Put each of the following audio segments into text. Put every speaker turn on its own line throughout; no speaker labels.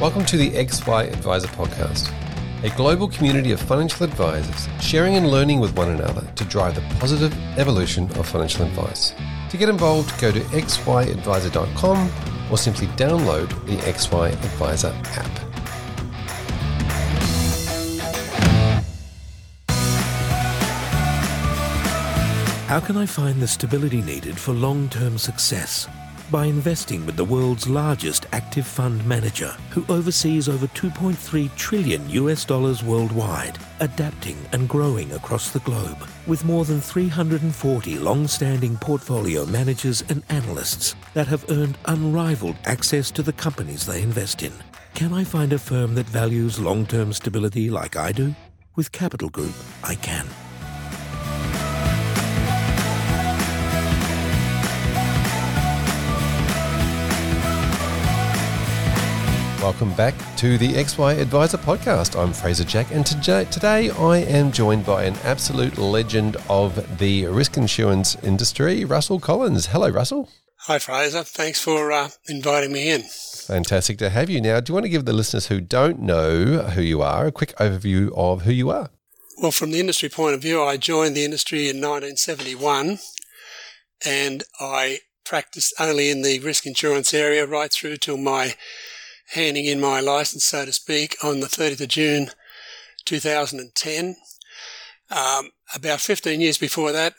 Welcome to the XY Adviser Podcast, a global community of financial advisors sharing and learning with one another to drive the positive evolution of financial advice. To get involved, go to xyadviser.com or simply download the XY Adviser app.
How can I find the stability needed for long term success? By investing with the world's largest active fund manager, who oversees over 2.3 trillion US dollars worldwide, adapting and growing across the globe, with more than 340 long standing portfolio managers and analysts that have earned unrivaled access to the companies they invest in. Can I find a firm that values long term stability like I do? With Capital Group, I can.
Welcome back to the XY Adviser podcast. I'm Fraser Jack, and today I am joined by an absolute legend of the risk insurance industry, Russell Collins. Hello, Russell.
Hi, Fraser. Thanks for uh, inviting me in.
Fantastic to have you. Now, do you want to give the listeners who don't know who you are a quick overview of who you are?
Well, from the industry point of view, I joined the industry in 1971 and I practiced only in the risk insurance area right through till my handing in my license, so to speak, on the 30th of June 2010. Um, about 15 years before that,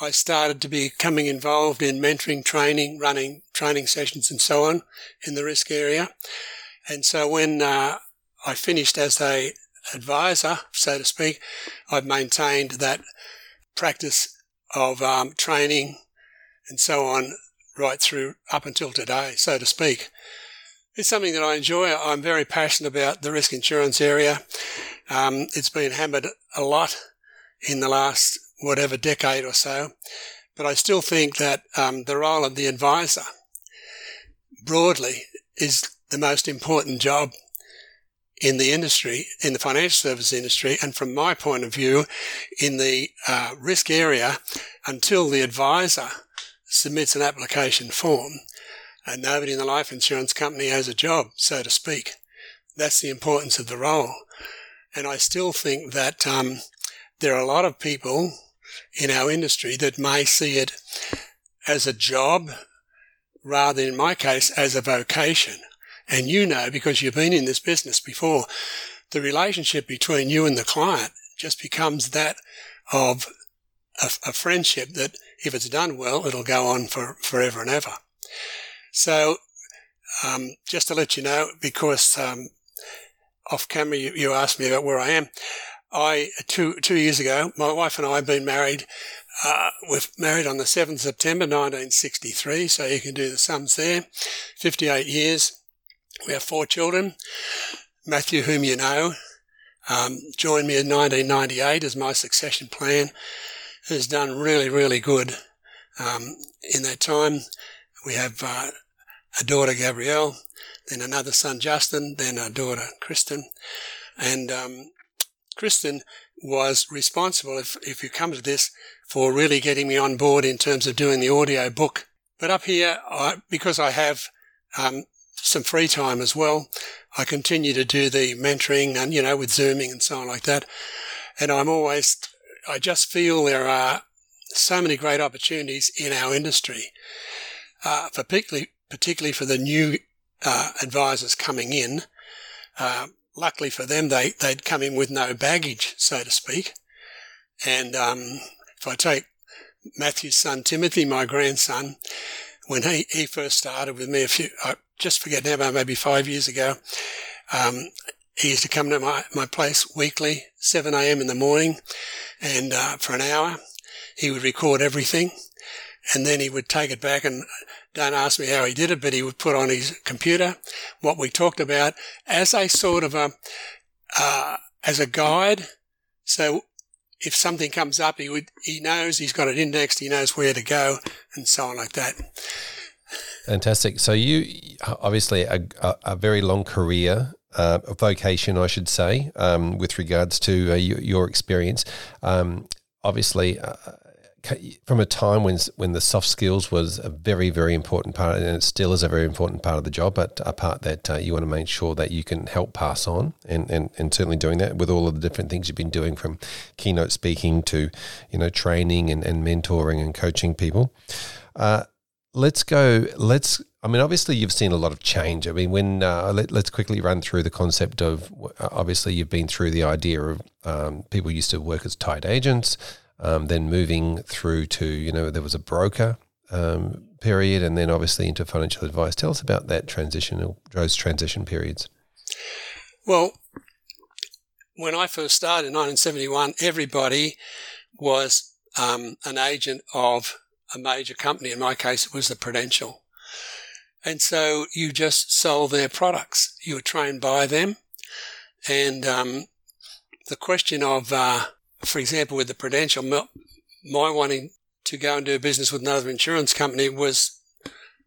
I started to becoming involved in mentoring, training, running training sessions, and so on in the risk area. And so when uh, I finished as a advisor, so to speak, I've maintained that practice of um, training and so on right through up until today, so to speak. It's something that I enjoy. I'm very passionate about the risk insurance area. Um, it's been hammered a lot in the last whatever decade or so, but I still think that um, the role of the advisor broadly is the most important job in the industry, in the financial service industry, and from my point of view, in the uh, risk area, until the advisor submits an application form, and nobody in the life insurance company has a job, so to speak. That's the importance of the role. And I still think that um, there are a lot of people in our industry that may see it as a job rather in my case as a vocation. And you know, because you've been in this business before, the relationship between you and the client just becomes that of a, a friendship that if it's done well, it'll go on for forever and ever. So, um, just to let you know, because um, off camera you, you, asked me about where I am. I two two years ago, my wife and I have been married. Uh, we're married on the seventh September 1963, so you can do the sums there. 58 years. We have four children. Matthew, whom you know, um, joined me in 1998 as my succession plan. Has done really, really good um, in that time. We have uh, a daughter, Gabrielle, then another son, Justin, then a daughter, Kristen. And um, Kristen was responsible, if, if you come to this, for really getting me on board in terms of doing the audio book. But up here, I, because I have um, some free time as well, I continue to do the mentoring and, you know, with Zooming and so on like that. And I'm always, I just feel there are so many great opportunities in our industry, uh, for particularly particularly for the new uh, advisors coming in. Uh, luckily for them, they, they'd come in with no baggage, so to speak. And um, if I take Matthew's son, Timothy, my grandson, when he, he first started with me a few, I just forget now, about maybe five years ago, um, he used to come to my, my place weekly, 7 a.m. in the morning, and uh, for an hour, he would record everything, and then he would take it back and don't ask me how he did it, but he would put on his computer what we talked about as a sort of a, uh, as a guide. So if something comes up, he would, he knows he's got it indexed, he knows where to go and so on like that.
Fantastic. So you obviously a, a, very long career, uh, vocation, I should say, um, with regards to uh, your, your, experience. Um, obviously, uh, from a time when when the soft skills was a very very important part, and it still is a very important part of the job, but a part that uh, you want to make sure that you can help pass on, and, and and certainly doing that with all of the different things you've been doing, from keynote speaking to you know training and, and mentoring and coaching people. Uh, let's go. Let's. I mean, obviously, you've seen a lot of change. I mean, when uh, let, us quickly run through the concept of. Obviously, you've been through the idea of um, people used to work as tied agents, um, then moving through to you know there was a broker um, period, and then obviously into financial advice. Tell us about that transition, those transition periods.
Well, when I first started in 1971, everybody was um, an agent of a major company. In my case, it was the Prudential. And so you just sold their products. You were trained by them. And um, the question of, uh, for example, with the Prudential, my wanting to go and do business with another insurance company was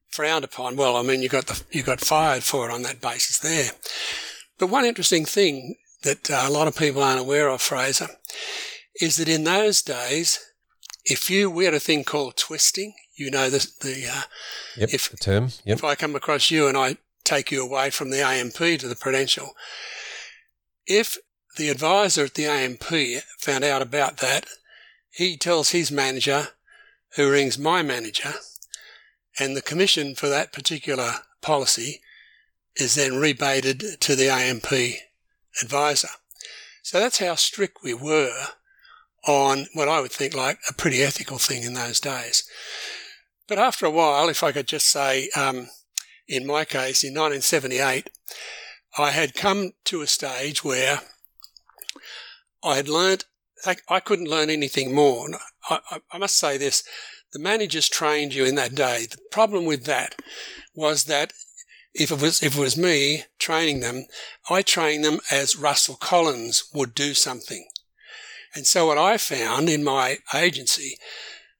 frowned upon. Well, I mean, you got the, you got fired for it on that basis there. But one interesting thing that uh, a lot of people aren't aware of, Fraser, is that in those days, if you we had a thing called twisting, you know the the uh,
yep, if the term. Yep.
If I come across you and I take you away from the AMP to the Prudential, if the advisor at the AMP found out about that, he tells his manager, who rings my manager, and the commission for that particular policy is then rebated to the AMP advisor. So that's how strict we were on what I would think like a pretty ethical thing in those days. But after a while, if I could just say, um, in my case, in 1978, I had come to a stage where I had learnt, I couldn't learn anything more. I, I, I must say this, the managers trained you in that day. The problem with that was that if it was if it was me training them, I trained them as Russell Collins would do something. And so what I found in my agency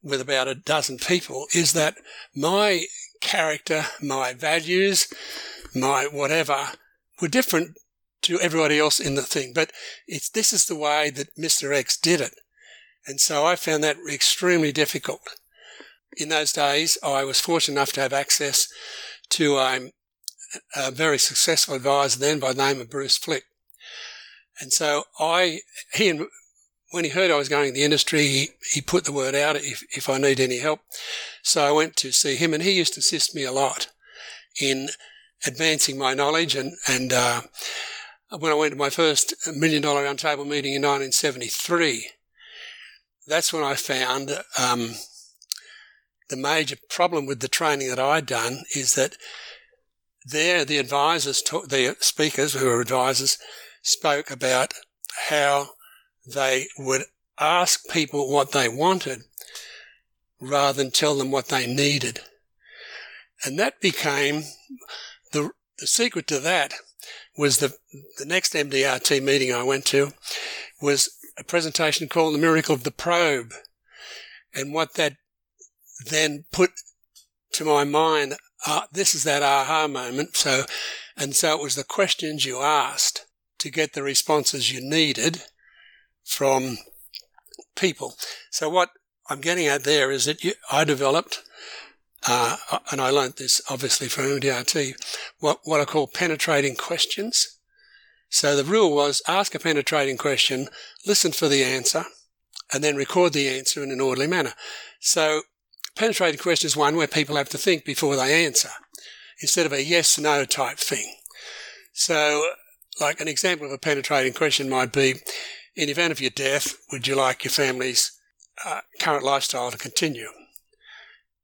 with about a dozen people is that my character, my values, my whatever were different to everybody else in the thing. But it's, this is the way that Mr. X did it. And so I found that extremely difficult. In those days, I was fortunate enough to have access to um, a very successful advisor then by the name of Bruce Flick. And so I, he and when he heard I was going in the industry, he, he put the word out if, if I need any help. So I went to see him and he used to assist me a lot in advancing my knowledge. And, and, uh, when I went to my first million dollar roundtable meeting in 1973, that's when I found, um, the major problem with the training that I'd done is that there the advisors, the speakers who were advisors spoke about how they would ask people what they wanted rather than tell them what they needed. And that became the, the secret to that was the, the next MDRT meeting I went to was a presentation called The Miracle of the Probe. And what that then put to my mind, uh, this is that aha moment. So, and so it was the questions you asked to get the responses you needed from people. So what I'm getting at there is that you, I developed, uh, and I learnt this obviously from MDRT, what, what I call penetrating questions. So the rule was ask a penetrating question, listen for the answer, and then record the answer in an orderly manner. So penetrating question is one where people have to think before they answer instead of a yes no type thing. So like an example of a penetrating question might be, in event of your death, would you like your family's uh, current lifestyle to continue?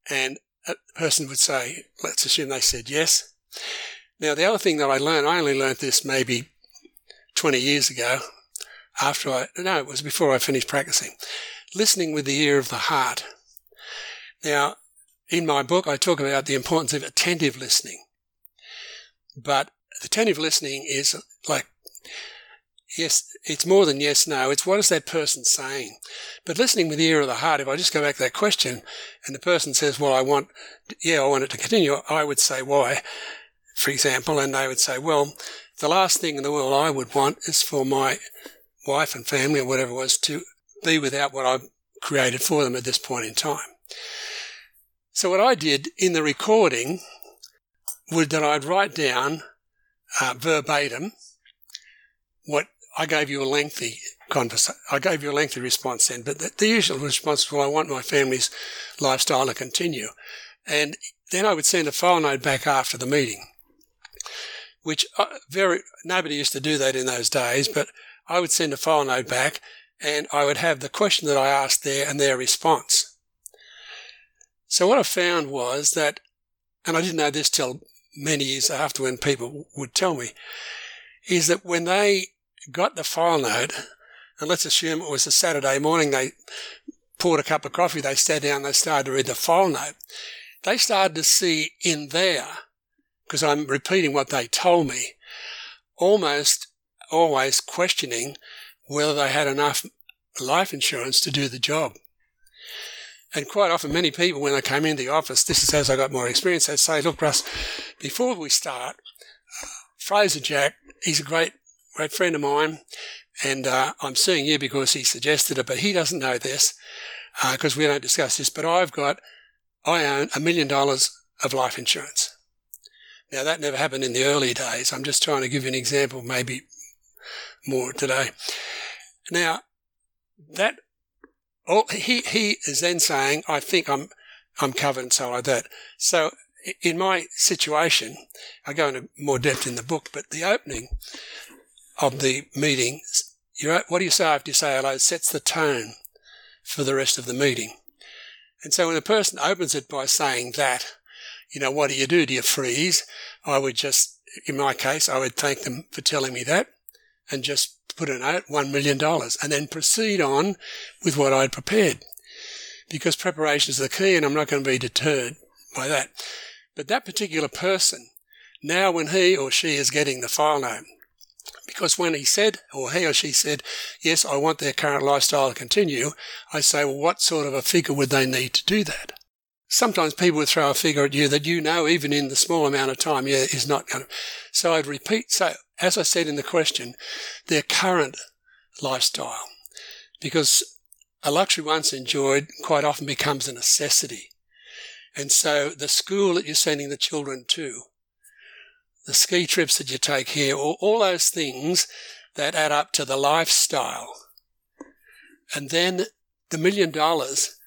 And a person would say, let's assume they said yes. Now, the other thing that I learned, I only learned this maybe 20 years ago after I, no, it was before I finished practicing. Listening with the ear of the heart. Now, in my book, I talk about the importance of attentive listening. But attentive listening is like yes, it's more than yes, no. It's what is that person saying? But listening with the ear of the heart, if I just go back to that question and the person says, well, I want, yeah, I want it to continue, I would say why, for example, and they would say, well, the last thing in the world I would want is for my wife and family or whatever it was to be without what I've created for them at this point in time. So what I did in the recording was that I'd write down uh, verbatim what I gave you a lengthy conversation. I gave you a lengthy response then, but the, the usual response was, well, I want my family's lifestyle to continue. And then I would send a file note back after the meeting, which uh, very, nobody used to do that in those days, but I would send a file note back and I would have the question that I asked there and their response. So what I found was that, and I didn't know this till many years after when people would tell me, is that when they got the file note, and let's assume it was a Saturday morning, they poured a cup of coffee, they sat down, they started to read the file note. They started to see in there, because I'm repeating what they told me, almost always questioning whether they had enough life insurance to do the job. And quite often, many people, when they came into the office, this is as I got more experience, they say, look, Russ, before we start, uh, Fraser Jack, he's a great, great friend of mine. And uh, I'm seeing you because he suggested it, but he doesn't know this because uh, we don't discuss this. But I've got, I own a million dollars of life insurance. Now, that never happened in the early days. I'm just trying to give you an example, maybe more today. Now, that Oh, he, he is then saying, I think I'm, I'm covered and so like that. So in my situation, I go into more depth in the book, but the opening of the meeting, what do you say after you say hello sets the tone for the rest of the meeting. And so when a person opens it by saying that, you know, what do you do? Do you freeze? I would just, in my case, I would thank them for telling me that and just put a note, $1 million, and then proceed on with what I'd prepared. Because preparation is the key, and I'm not going to be deterred by that. But that particular person, now when he or she is getting the file note, because when he said, or he or she said, yes, I want their current lifestyle to continue, I say, well, what sort of a figure would they need to do that? Sometimes people would throw a figure at you that you know, even in the small amount of time, yeah, is not going to. So I'd repeat. So as I said in the question, their current lifestyle. Because a luxury once enjoyed quite often becomes a necessity. And so the school that you're sending the children to, the ski trips that you take here, all, all those things that add up to the lifestyle. And then the million dollars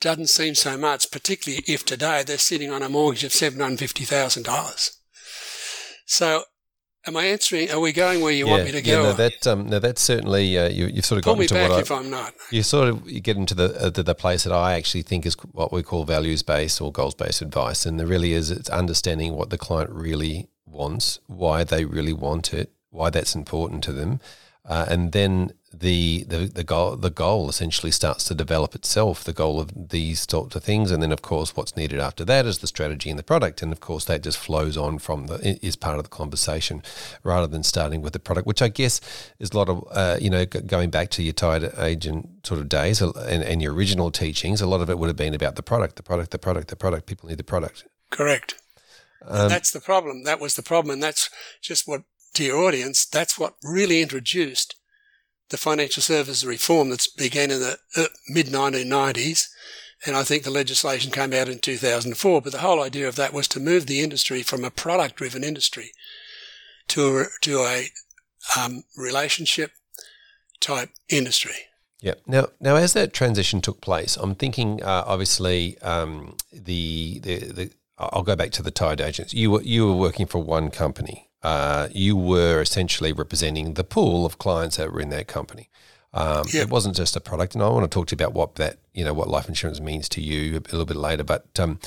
doesn't seem so much, particularly if today they're sitting on a mortgage of $750,000. So Am I answering? Are we going where you yeah, want me to go?
Yeah, no, that um, no, that's certainly uh, you. You've sort of
Pull
got into
me back
what
if I, am not.
You sort of you get into the, uh, the, the place that I actually think is what we call values based or goals based advice, and there really is it's understanding what the client really wants, why they really want it, why that's important to them, uh, and then the, the the goal the goal essentially starts to develop itself. The goal of these sorts of things, and then of course what's needed after that is the strategy and the product, and of course that just flows on from the is part of the conversation, rather than starting with the product, which I guess is a lot of uh, you know going back to your tied agent sort of days and, and your original teachings. A lot of it would have been about the product, the product, the product, the product. People need the product.
Correct. Um, that's the problem. That was the problem, and that's just what to your audience, that's what really introduced the financial services reform that began in the uh, mid 1990s. And I think the legislation came out in 2004. But the whole idea of that was to move the industry from a product driven industry to a, to a um, relationship type industry.
Yeah. Now, now, as that transition took place, I'm thinking uh, obviously um, the, the the I'll go back to the tied agents. You were you were working for one company, uh, you were essentially representing the pool of clients that were in that company. Um. It wasn't just a product, and I want to talk to you about what that you know what life insurance means to you a little bit later. But um,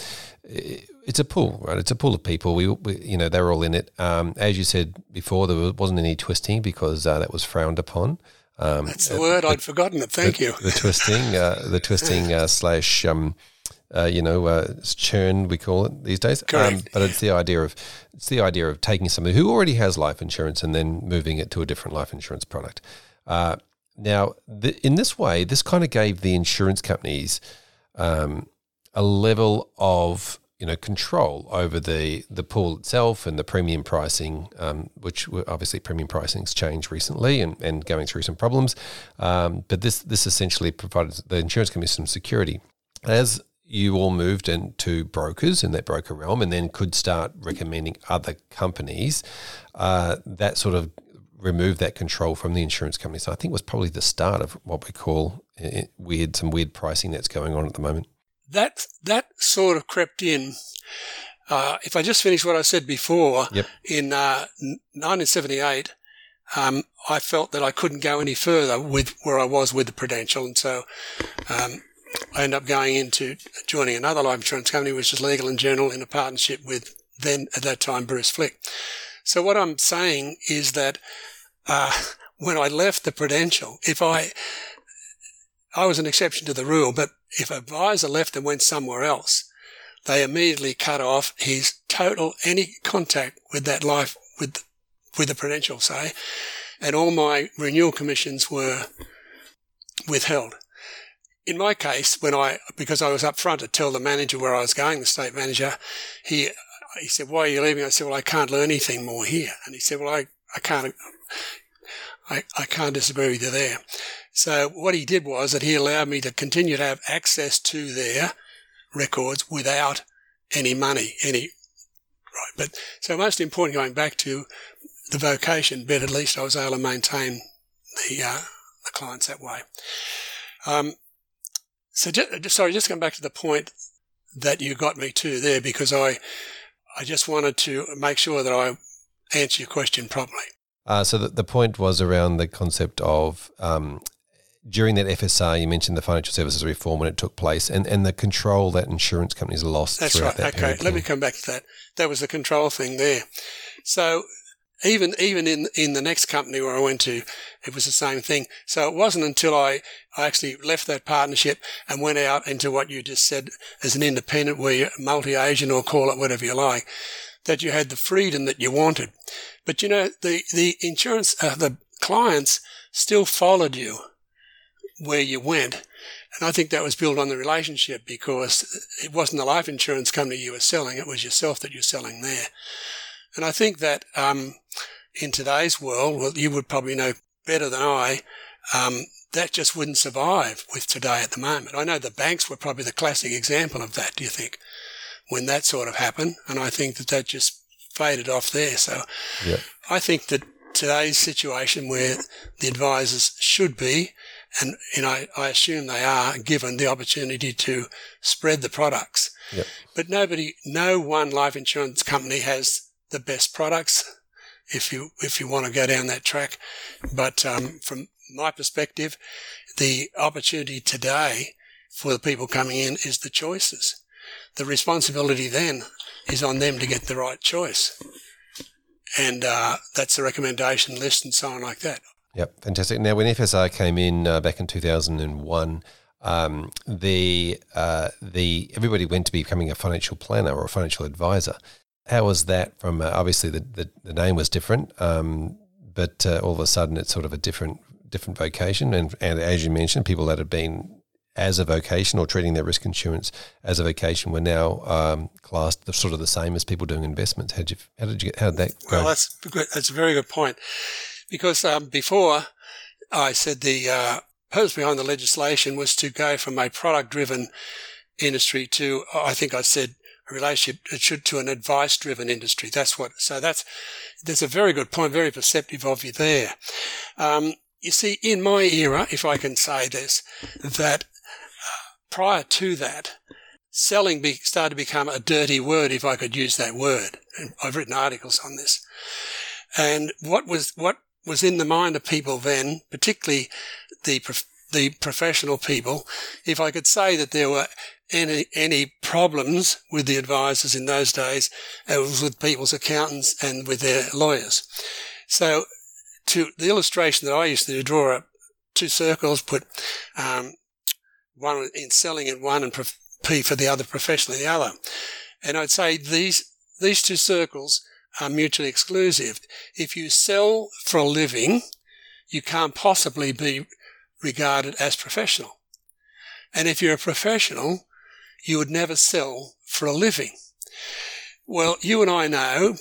it's a pool, right? It's a pool of people. We, we you know, they're all in it. Um, as you said before, there wasn't any twisting because uh, that was frowned upon.
Um, That's the uh, word I'd forgotten it. Thank
the,
you.
The twisting, uh, the twisting uh, slash um, uh, you know, uh, churn we call it these days.
Um,
but it's the idea of it's the idea of taking somebody who already has life insurance and then moving it to a different life insurance product. Uh, now, the, in this way, this kind of gave the insurance companies um, a level of you know control over the the pool itself and the premium pricing, um, which obviously premium pricing's changed recently and, and going through some problems. Um, but this this essentially provided the insurance company some security as you all moved into brokers in that broker realm and then could start recommending other companies. Uh, that sort of removed that control from the insurance company. So I think was probably the start of what we call uh, weird, some weird pricing that's going on at the moment.
That that sort of crept in. Uh, if I just finish what I said before,
yep.
in uh, 1978, um, I felt that I couldn't go any further with where I was with the Prudential, and so um, I ended up going into joining another life insurance company, which is Legal and General, in a partnership with then at that time Bruce Flick. So what I'm saying is that uh, when I left the Prudential, if I I was an exception to the rule, but if an advisor left and went somewhere else, they immediately cut off his total any contact with that life with with the Prudential, say, and all my renewal commissions were withheld in my case, when I, because I was up front to tell the manager where I was going, the state manager, he, he said, why are you leaving? I said, well, I can't learn anything more here. And he said, well, I, I can't, I, I can't disagree with you there. So what he did was that he allowed me to continue to have access to their records without any money, any, right. But so most important going back to the vocation bit, at least I was able to maintain the, uh, the clients that way. Um, so, just, sorry, just come back to the point that you got me to there because I, I just wanted to make sure that I answer your question properly.
Uh, so the, the point was around the concept of um, during that FSR, you mentioned the financial services reform when it took place, and, and the control that insurance companies lost.
That's right.
That
okay, let me come back to that. That was the control thing there. So even even in in the next company where I went to, it was the same thing. So it wasn't until I, I actually left that partnership and went out into what you just said as an independent, where you're multi-agent or call it whatever you like, that you had the freedom that you wanted. But you know, the the insurance, uh, the clients still followed you where you went. And I think that was built on the relationship because it wasn't the life insurance company you were selling, it was yourself that you're selling there. And I think that um, in today's world, well, you would probably know better than I, um, that just wouldn't survive with today at the moment. I know the banks were probably the classic example of that, do you think, when that sort of happened? And I think that that just faded off there. So
yeah.
I think that today's situation where the advisors should be, and you know, I assume they are given the opportunity to spread the products.
Yep.
But nobody, no one life insurance company has the best products if you if you want to go down that track. But um, from my perspective, the opportunity today for the people coming in is the choices. The responsibility then is on them to get the right choice, and uh, that's the recommendation list and so on like that.
Yep, fantastic. Now, when FSR came in uh, back in two thousand and one. Um, the uh, the everybody went to becoming a financial planner or a financial advisor, how was that from uh, obviously the, the, the, name was different, um, but uh, all of a sudden it's sort of a different different vocation. And, and as you mentioned, people that had been as a vocation or treating their risk insurance as a vocation were now um, classed the, sort of the same as people doing investments. How did you how did you how did that go?
Well, that's that's a very good point because um, before I said the uh, purpose behind the legislation was to go from a product driven industry to I think I said relationship it should to an advice driven industry. That's what, so that's, there's a very good point, very perceptive of you there. Um, you see, in my era, if I can say this, that uh, prior to that, selling be, started to become a dirty word, if I could use that word. And I've written articles on this. And what was, what was in the mind of people then, particularly the, the professional people, if I could say that there were any any problems with the advisors in those days. It was with people's accountants and with their lawyers. So, to the illustration that I used to draw up two circles, put um, one in selling and one and P for the other professionally the other, and I'd say these these two circles are mutually exclusive. If you sell for a living, you can't possibly be regarded as professional. And if you're a professional, you would never sell for a living. Well, you and I know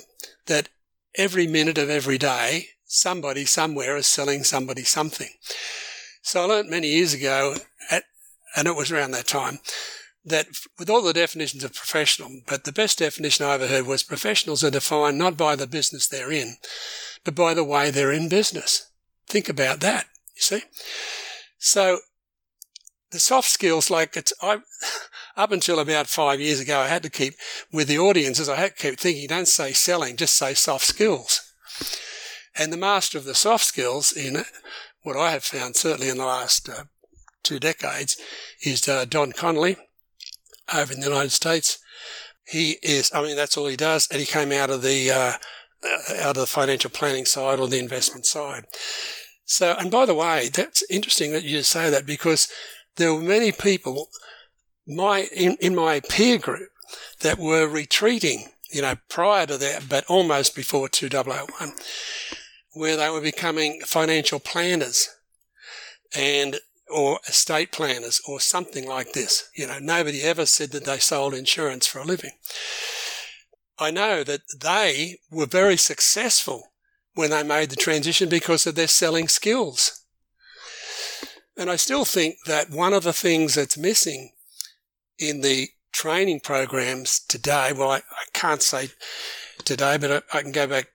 that every minute of every day, somebody somewhere is selling somebody something. So I learned many years ago, at, and it was around that time, that with all the definitions of professional, but the best definition I ever heard was professionals are defined not by the business they're in, but by the way they're in business. Think about that, you see? So the soft skills, like it's, I, up until about five years ago, I had to keep with the audiences, I had to keep thinking, don't say selling, just say soft skills. And the master of the soft skills in what I have found, certainly in the last uh, two decades, is uh, Don Connelly over in the United States. He is, I mean, that's all he does. And he came out of the, uh, uh, out of the financial planning side or the investment side. So, and by the way, that's interesting that you say that because there were many people, my, in, in my peer group that were retreating, you know, prior to that, but almost before 2001, where they were becoming financial planners. And or estate planners or something like this. You know, nobody ever said that they sold insurance for a living. I know that they were very successful when they made the transition because of their selling skills. And I still think that one of the things that's missing in the training programs today, well, I, I can't say today, but I, I can go back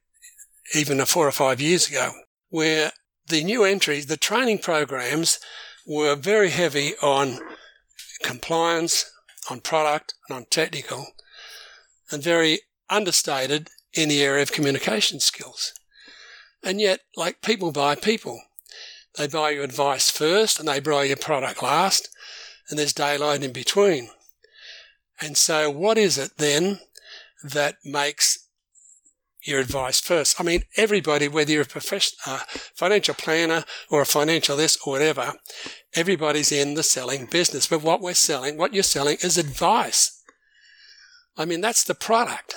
even four or five years ago, where the new entries, the training programs were very heavy on compliance, on product, and on technical, and very understated in the area of communication skills. And yet, like people buy people. They buy your advice first and they buy your product last, and there's daylight in between. And so, what is it then that makes your advice first. I mean, everybody, whether you're a professional, uh, financial planner or a financial this or whatever, everybody's in the selling business. But what we're selling, what you're selling is advice. I mean, that's the product.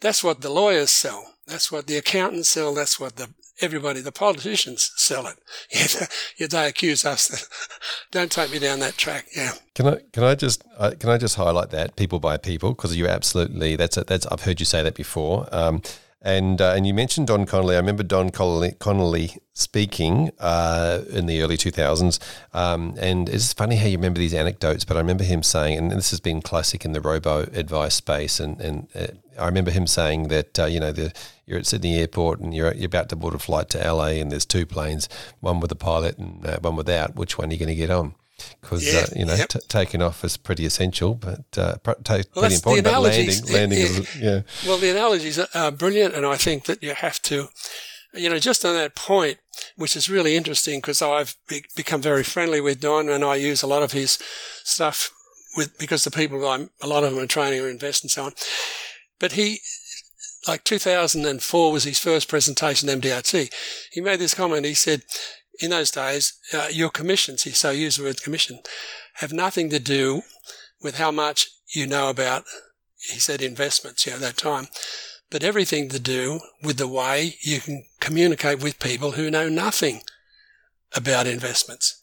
That's what the lawyers sell. That's what the accountants sell. That's what the everybody, the politicians sell it. Yeah, they accuse us that don't take me down that track. Yeah.
Can I can I just uh, can I just highlight that people by people because you absolutely that's a, that's I've heard you say that before. Um, and uh, and you mentioned Don Connelly. I remember Don Connelly, speaking uh, in the early 2000s. Um, and it's funny how you remember these anecdotes, but I remember him saying, and this has been classic in the robo advice space. And, and uh, I remember him saying that, uh, you know, the, you're at Sydney Airport and you're, you're about to board a flight to LA and there's two planes, one with a pilot and uh, one without. Which one are you going to get on? Because yeah, uh, you know yep. t- taking off is pretty essential, but uh, t- well, pretty important. But landing, landing is yeah.
Well, the analogies are brilliant, and I think that you have to, you know, just on that point, which is really interesting because I've be- become very friendly with Don, and I use a lot of his stuff with because the people I'm a lot of them are training or invest and so on. But he, like 2004 was his first presentation MDRT. He made this comment. He said, in those days, uh, your commissions, he so used the word commission, have nothing to do with how much you know about, he said investments, you know, that time, but everything to do with the way you can communicate with people who know nothing about investments.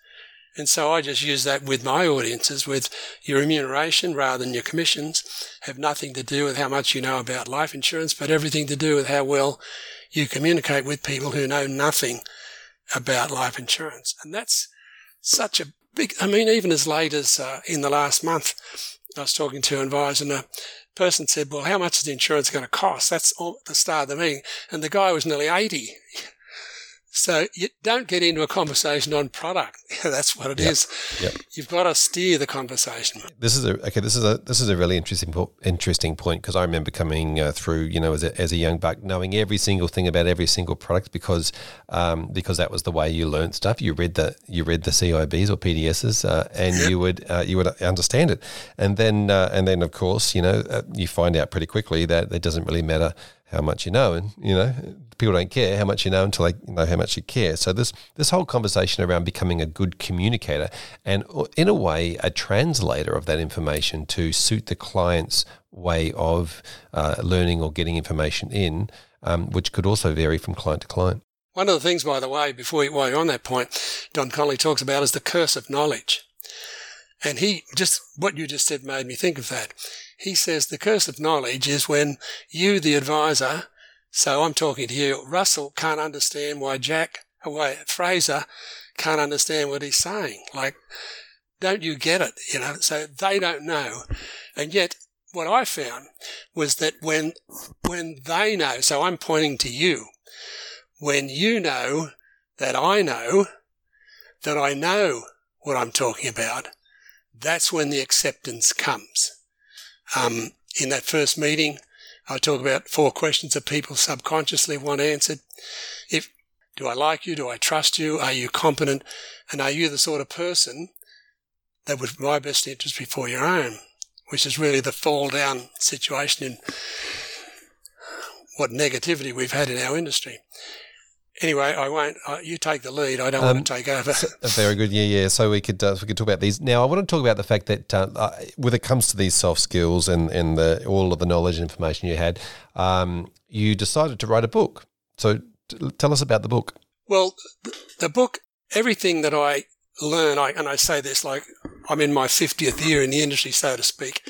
And so I just use that with my audiences with your remuneration rather than your commissions have nothing to do with how much you know about life insurance, but everything to do with how well you communicate with people who know nothing about life insurance. And that's such a big, I mean, even as late as uh, in the last month, I was talking to an advisor and a person said, well, how much is the insurance going to cost? That's all, the start of the meeting. And the guy was nearly 80. So you don't get into a conversation on product. That's what it yep. is. Yep. You've got to steer the conversation.
This is a okay. This is a this is a really interesting interesting point because I remember coming uh, through, you know, as a, as a young buck, knowing every single thing about every single product because um, because that was the way you learned stuff. You read the you read the CIBs or PDSs, uh, and yep. you would uh, you would understand it, and then uh, and then of course, you know, uh, you find out pretty quickly that it doesn't really matter how much you know, and you know people don't care how much you know until they know how much you care. So this this whole conversation around becoming a good communicator and in a way a translator of that information to suit the client's way of uh, learning or getting information in, um, which could also vary from client to client.
One of the things, by the way, before you, while you're on that point, Don Connelly talks about is the curse of knowledge. And he just, what you just said made me think of that. he says the curse of knowledge is when you, the advisor, so I'm talking to you, Russell can't understand why Jack, why Fraser can't understand what he's saying. Like, don't you get it? You know, so they don't know. And yet what I found was that when, when they know, so I'm pointing to you, when you know that I know that I know what I'm talking about, that's when the acceptance comes. Um, in that first meeting, I talk about four questions that people subconsciously want answered. If do I like you? Do I trust you? Are you competent? And are you the sort of person that would my best interest before your own? Which is really the fall down situation in what negativity we've had in our industry anyway, I won't. Uh, you take the lead. I don't um, want to take over.
very good. Yeah, yeah. So we could uh, we could talk about these now. I want to talk about the fact that uh, uh, when it comes to these soft skills and and the, all of the knowledge and information you had, um, you decided to write a book. So t- tell us about the book.
Well, the book, everything that I learn, I, and I say this like I'm in my 50th year in the industry, so to speak.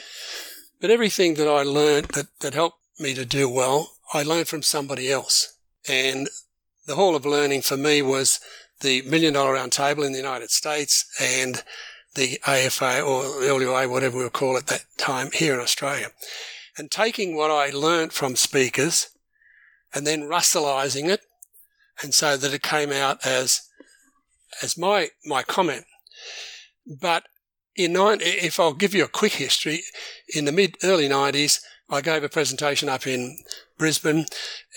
But everything that I learned that, that helped me to do well, I learned from somebody else. And the hall of learning for me was the Million Dollar Round Table in the United States and the AFA or LUA, whatever we'll call it that time here in Australia. And taking what I learnt from speakers and then Russellizing it and so that it came out as as my my comment. But in nine, if I'll give you a quick history, in the mid early nineties, I gave a presentation up in Brisbane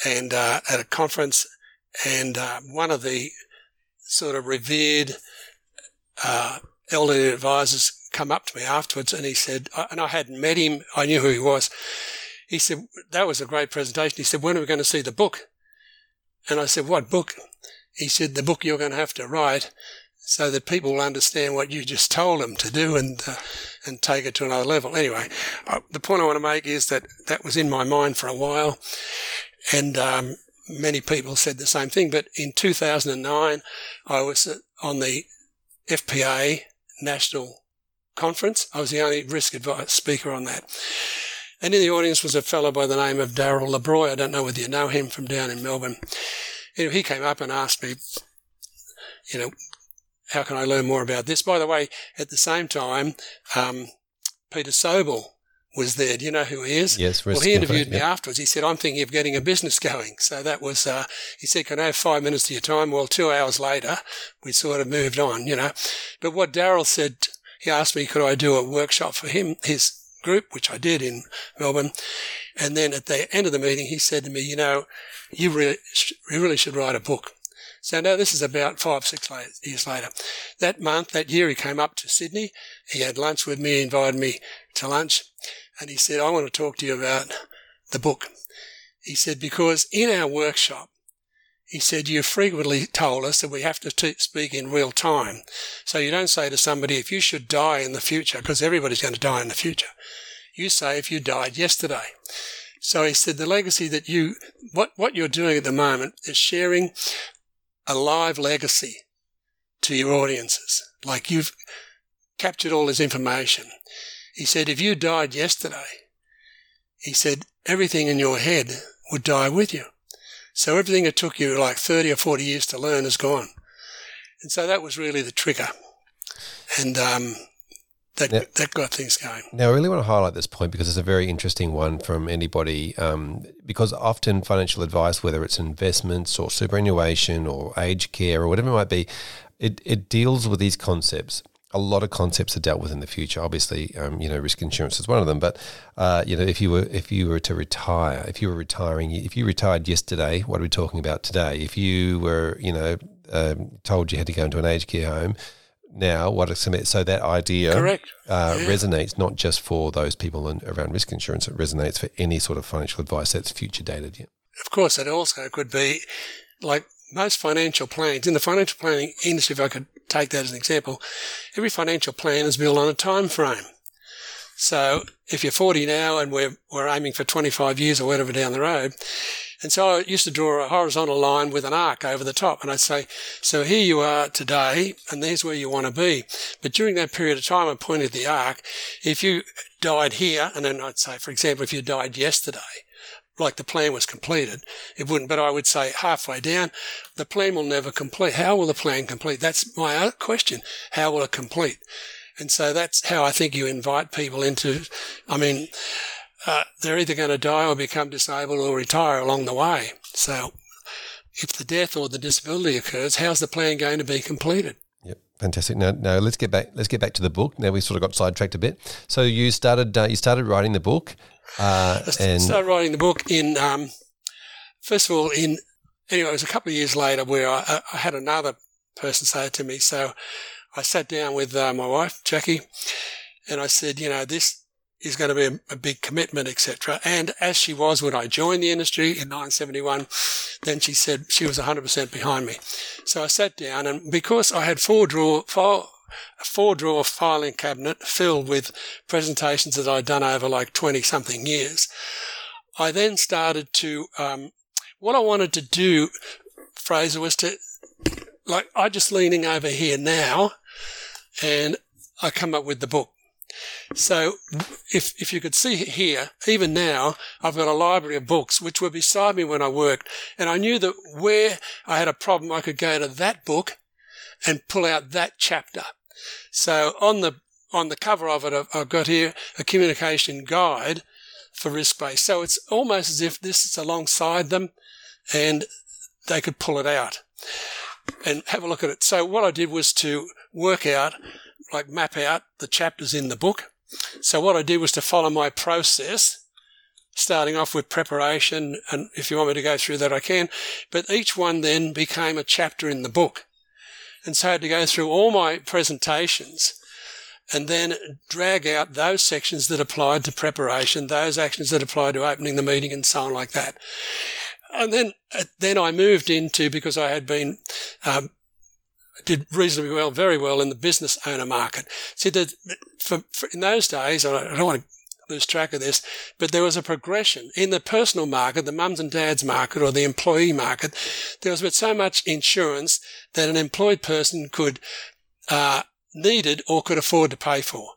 and uh, at a conference, and uh, one of the sort of revered uh, elderly advisors come up to me afterwards, and he said, and I hadn't met him, I knew who he was. He said that was a great presentation. He said, when are we going to see the book? And I said, what book? He said, the book you're going to have to write so that people will understand what you just told them to do and uh, and take it to another level. Anyway, uh, the point I want to make is that that was in my mind for a while, and um, many people said the same thing. But in 2009, I was on the FPA National Conference. I was the only risk advice speaker on that. And in the audience was a fellow by the name of Daryl LeBroy. I don't know whether you know him from down in Melbourne. Anyway, he came up and asked me, you know, how can I learn more about this? By the way, at the same time, um, Peter Sobel was there. Do you know who he is?
Yes,
well, he interviewed me afterwards. He said, "I'm thinking of getting a business going." So that was. Uh, he said, "Can I have five minutes of your time?" Well, two hours later, we sort of moved on, you know. But what Daryl said, he asked me, could I do a workshop for him, his group, which I did in Melbourne. And then at the end of the meeting, he said to me, you know, you really, you really should write a book. So now this is about five, six years later. That month, that year, he came up to Sydney. He had lunch with me, invited me to lunch, and he said, I want to talk to you about the book. He said, because in our workshop, he said, you frequently told us that we have to t- speak in real time. So you don't say to somebody, if you should die in the future, because everybody's going to die in the future. You say, if you died yesterday. So he said, the legacy that you, what, what you're doing at the moment is sharing a live legacy to your audiences. Like you've captured all this information. He said, if you died yesterday, he said, everything in your head would die with you. So everything that took you like 30 or 40 years to learn is gone. And so that was really the trigger. And um, that, now, that got things going.
Now, I really want to highlight this point because it's a very interesting one from anybody. Um, because often financial advice, whether it's investments or superannuation or aged care or whatever it might be, it, it deals with these concepts a lot of concepts are dealt with in the future. Obviously, um, you know, risk insurance is one of them. But uh, you know, if you were if you were to retire, if you were retiring, if you retired yesterday, what are we talking about today? If you were, you know, um, told you had to go into an aged care home, now what so that idea
correct
uh, yeah. resonates not just for those people in, around risk insurance. It resonates for any sort of financial advice that's future dated. Yeah.
Of course, it also could be like most financial plans in the financial planning industry. If I could take that as an example, every financial plan is built on a time frame. So if you're 40 now and we're, we're aiming for 25 years or whatever down the road, And so I used to draw a horizontal line with an arc over the top. And I'd say, so here you are today, and there's where you want to be. But during that period of time, I pointed the arc. If you died here, and then I'd say, for example, if you died yesterday, like the plan was completed, it wouldn't. But I would say halfway down, the plan will never complete. How will the plan complete? That's my question. How will it complete? And so that's how I think you invite people into, I mean, uh, they're either going to die or become disabled or retire along the way. So if the death or the disability occurs, how's the plan going to be completed?
Yep, fantastic. Now, now let's get back. Let's get back to the book. Now we sort of got sidetracked a bit. So you started. Uh, you started writing the book.
Uh, I and started writing the book in. Um, first of all, in anyway, it was a couple of years later where I, I had another person say it to me. So I sat down with uh, my wife, Jackie, and I said, you know, this is going to be a, a big commitment, etc. And as she was when I joined the industry in 1971, then she said she was 100% behind me. So I sat down, and because I had four draw, four, a four drawer filing cabinet filled with presentations that I'd done over like 20 something years, I then started to, um, what I wanted to do, Fraser, was to, like, I just leaning over here now, and I come up with the book. So if, if you could see here, even now, I've got a library of books which were beside me when I worked. And I knew that where I had a problem, I could go to that book and pull out that chapter. So on the, on the cover of it, I've got here a communication guide for risk based. So it's almost as if this is alongside them and they could pull it out and have a look at it. So what I did was to work out like map out the chapters in the book. So what I did was to follow my process, starting off with preparation. And if you want me to go through that, I can. But each one then became a chapter in the book. And so I had to go through all my presentations and then drag out those sections that applied to preparation, those actions that applied to opening the meeting and so on like that. And then, then I moved into, because I had been um, did reasonably well, very well in the business owner market. See, that for, for in those days, I don't want to lose track of this, but there was a progression in the personal market, the mums and dads market or the employee market. There was so much insurance that an employed person could, uh, needed or could afford to pay for.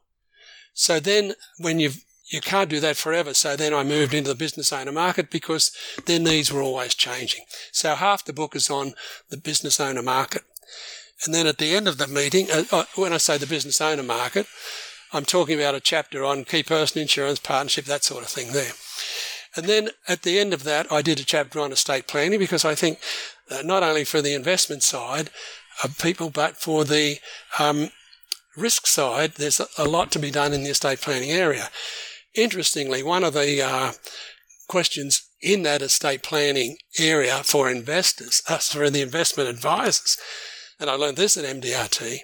So then when you've you can't do that forever. So then I moved into the business owner market because their needs were always changing. So half the book is on the business owner market. And then at the end of the meeting, uh, uh, when I say the business owner market, I'm talking about a chapter on key person insurance, partnership, that sort of thing there. And then at the end of that, I did a chapter on estate planning because I think not only for the investment side of people, but for the um, risk side, there's a lot to be done in the estate planning area. Interestingly, one of the uh, questions in that estate planning area for investors, uh, for the investment advisors, and I learned this at MDRT,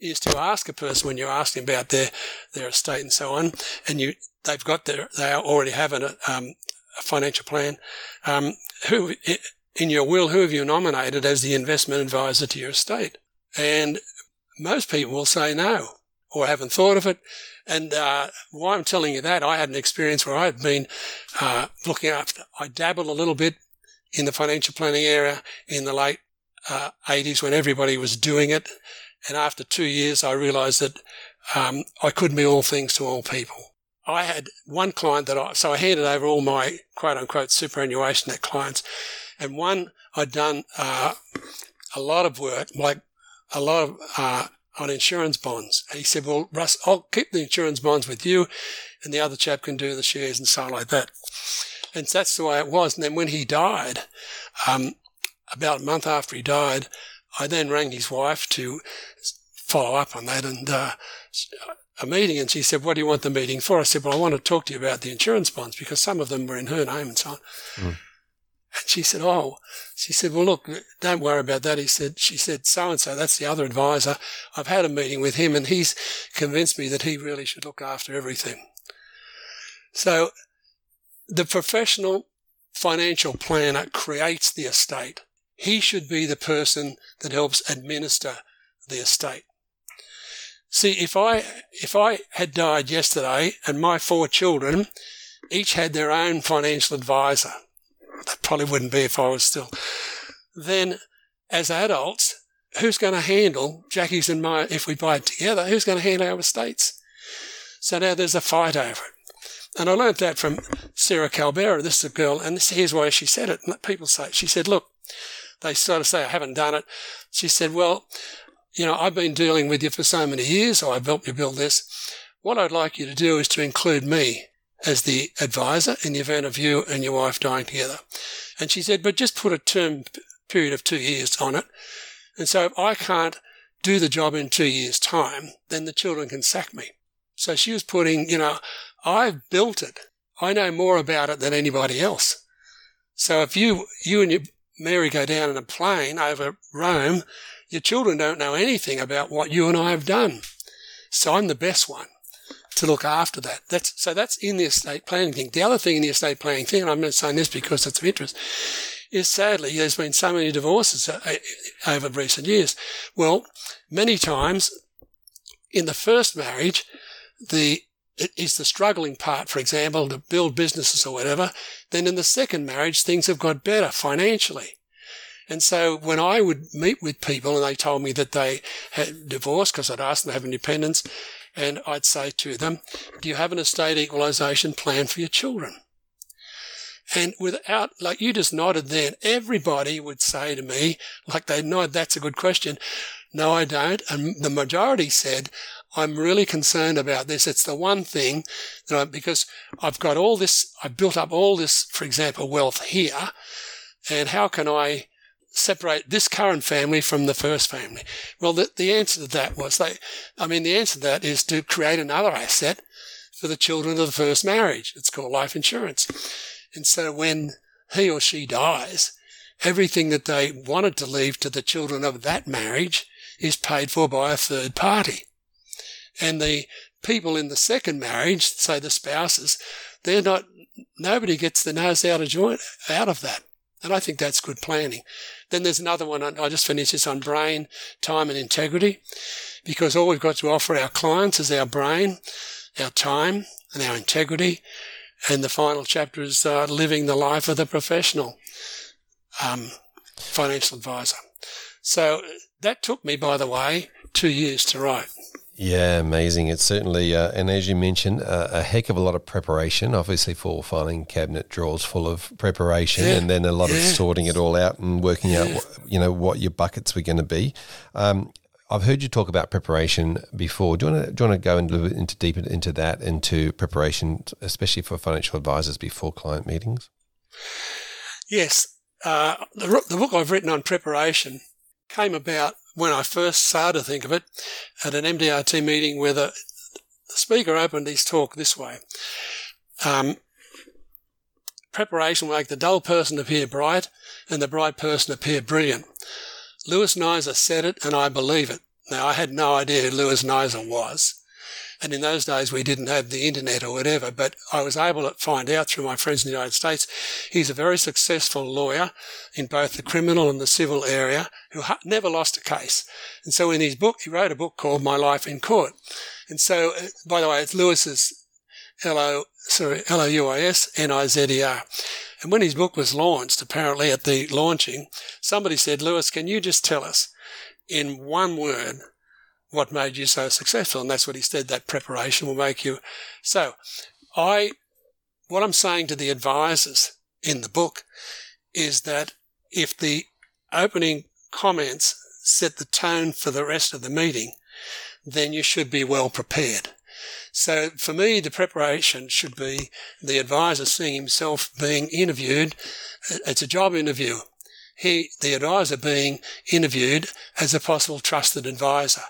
is to ask a person when you're asking about their, their estate and so on, and you, they've got their, they already have an, um, a financial plan, um, who, in your will, who have you nominated as the investment advisor to your estate? And most people will say no, or haven't thought of it. And uh, why I'm telling you that, I had an experience where I had been uh, looking after, I dabbled a little bit in the financial planning area in the late uh, 80s when everybody was doing it. And after two years, I realized that um, I couldn't be all things to all people. I had one client that I, so I handed over all my quote unquote superannuation net clients. And one I'd done uh, a lot of work, like a lot of, uh, on insurance bonds. And he said, well, Russ, I'll keep the insurance bonds with you and the other chap can do the shares and so like that. And that's the way it was. And then when he died, um, about a month after he died, I then rang his wife to follow up on that and uh, a meeting. And she said, "What do you want the meeting for?" I said, "Well, I want to talk to you about the insurance bonds because some of them were in her name and so on." Mm. And she said, "Oh," she said, "Well, look, don't worry about that." He said, "She said so and so. That's the other advisor. I've had a meeting with him, and he's convinced me that he really should look after everything." So, the professional financial planner creates the estate he should be the person that helps administer the estate. See, if I, if I had died yesterday and my four children each had their own financial advisor, that probably wouldn't be if I was still. Then, as adults, who's going to handle Jackie's and my, if we buy it together, who's going to handle our estates? So now there's a fight over it. And I learnt that from Sarah Calbera. This is a girl, and this, here's why she said it. People say, she said, look, they sort of say, I haven't done it. She said, well, you know, I've been dealing with you for so many years, I've helped you build this. What I'd like you to do is to include me as the advisor in the event of you and your wife dying together. And she said, but just put a term period of two years on it. And so if I can't do the job in two years' time, then the children can sack me. So she was putting, you know, I've built it. I know more about it than anybody else. So if you, you and your Mary go down in a plane over Rome, your children don't know anything about what you and I have done. So I'm the best one to look after that. That's, so that's in the estate planning thing. The other thing in the estate planning thing, and I'm not saying this because it's of interest, is sadly there's been so many divorces uh, uh, over recent years. Well, many times in the first marriage, the is the struggling part, for example, to build businesses or whatever, then in the second marriage, things have got better financially. And so when I would meet with people and they told me that they had divorced because I'd asked them to have independence, and I'd say to them, do you have an estate equalisation plan for your children? And without, like you just nodded then, everybody would say to me, like they nod, that's a good question. No, I don't. And the majority said, I'm really concerned about this. It's the one thing that I, because I've got all this, I've built up all this, for example, wealth here. And how can I separate this current family from the first family? Well, the, the answer to that was they, I mean, the answer to that is to create another asset for the children of the first marriage. It's called life insurance. And so when he or she dies, everything that they wanted to leave to the children of that marriage is paid for by a third party. And the people in the second marriage, say the spouses, they're not, nobody gets the nose out of joint out of that. And I think that's good planning. Then there's another one. I just finished this on brain, time and integrity because all we've got to offer our clients is our brain, our time and our integrity. And the final chapter is uh, living the life of the professional um, financial advisor. So that took me, by the way, two years to write.
Yeah, amazing. It's certainly, uh, and as you mentioned, uh, a heck of a lot of preparation. Obviously, for filing cabinet drawers full of preparation, yeah. and then a lot yeah. of sorting it all out and working yeah. out, what, you know, what your buckets were going to be. Um, I've heard you talk about preparation before. Do you want to, do you want to go into, into deeper into that, into preparation, especially for financial advisors before client meetings?
Yes. Uh, the, the book I've written on preparation came about when I first started to think of it at an MDRT meeting where the, the speaker opened his talk this way. Um, preparation will make the dull person appear bright and the bright person appear brilliant. Louis Nizer said it and I believe it. Now, I had no idea who Louis Nizer was. And in those days, we didn't have the internet or whatever, but I was able to find out through my friends in the United States. He's a very successful lawyer in both the criminal and the civil area who never lost a case. And so in his book, he wrote a book called My Life in Court. And so, uh, by the way, it's Louis's L-O, sorry, L-O-U-I-S-N-I-Z-E-R. And when his book was launched, apparently at the launching, somebody said, Lewis, can you just tell us in one word what made you so successful. And that's what he said, that preparation will make you. So I, what I'm saying to the advisors in the book is that if the opening comments set the tone for the rest of the meeting, then you should be well prepared. So for me, the preparation should be the advisor seeing himself being interviewed. It's a job interview. He, the advisor being interviewed as a possible trusted advisor.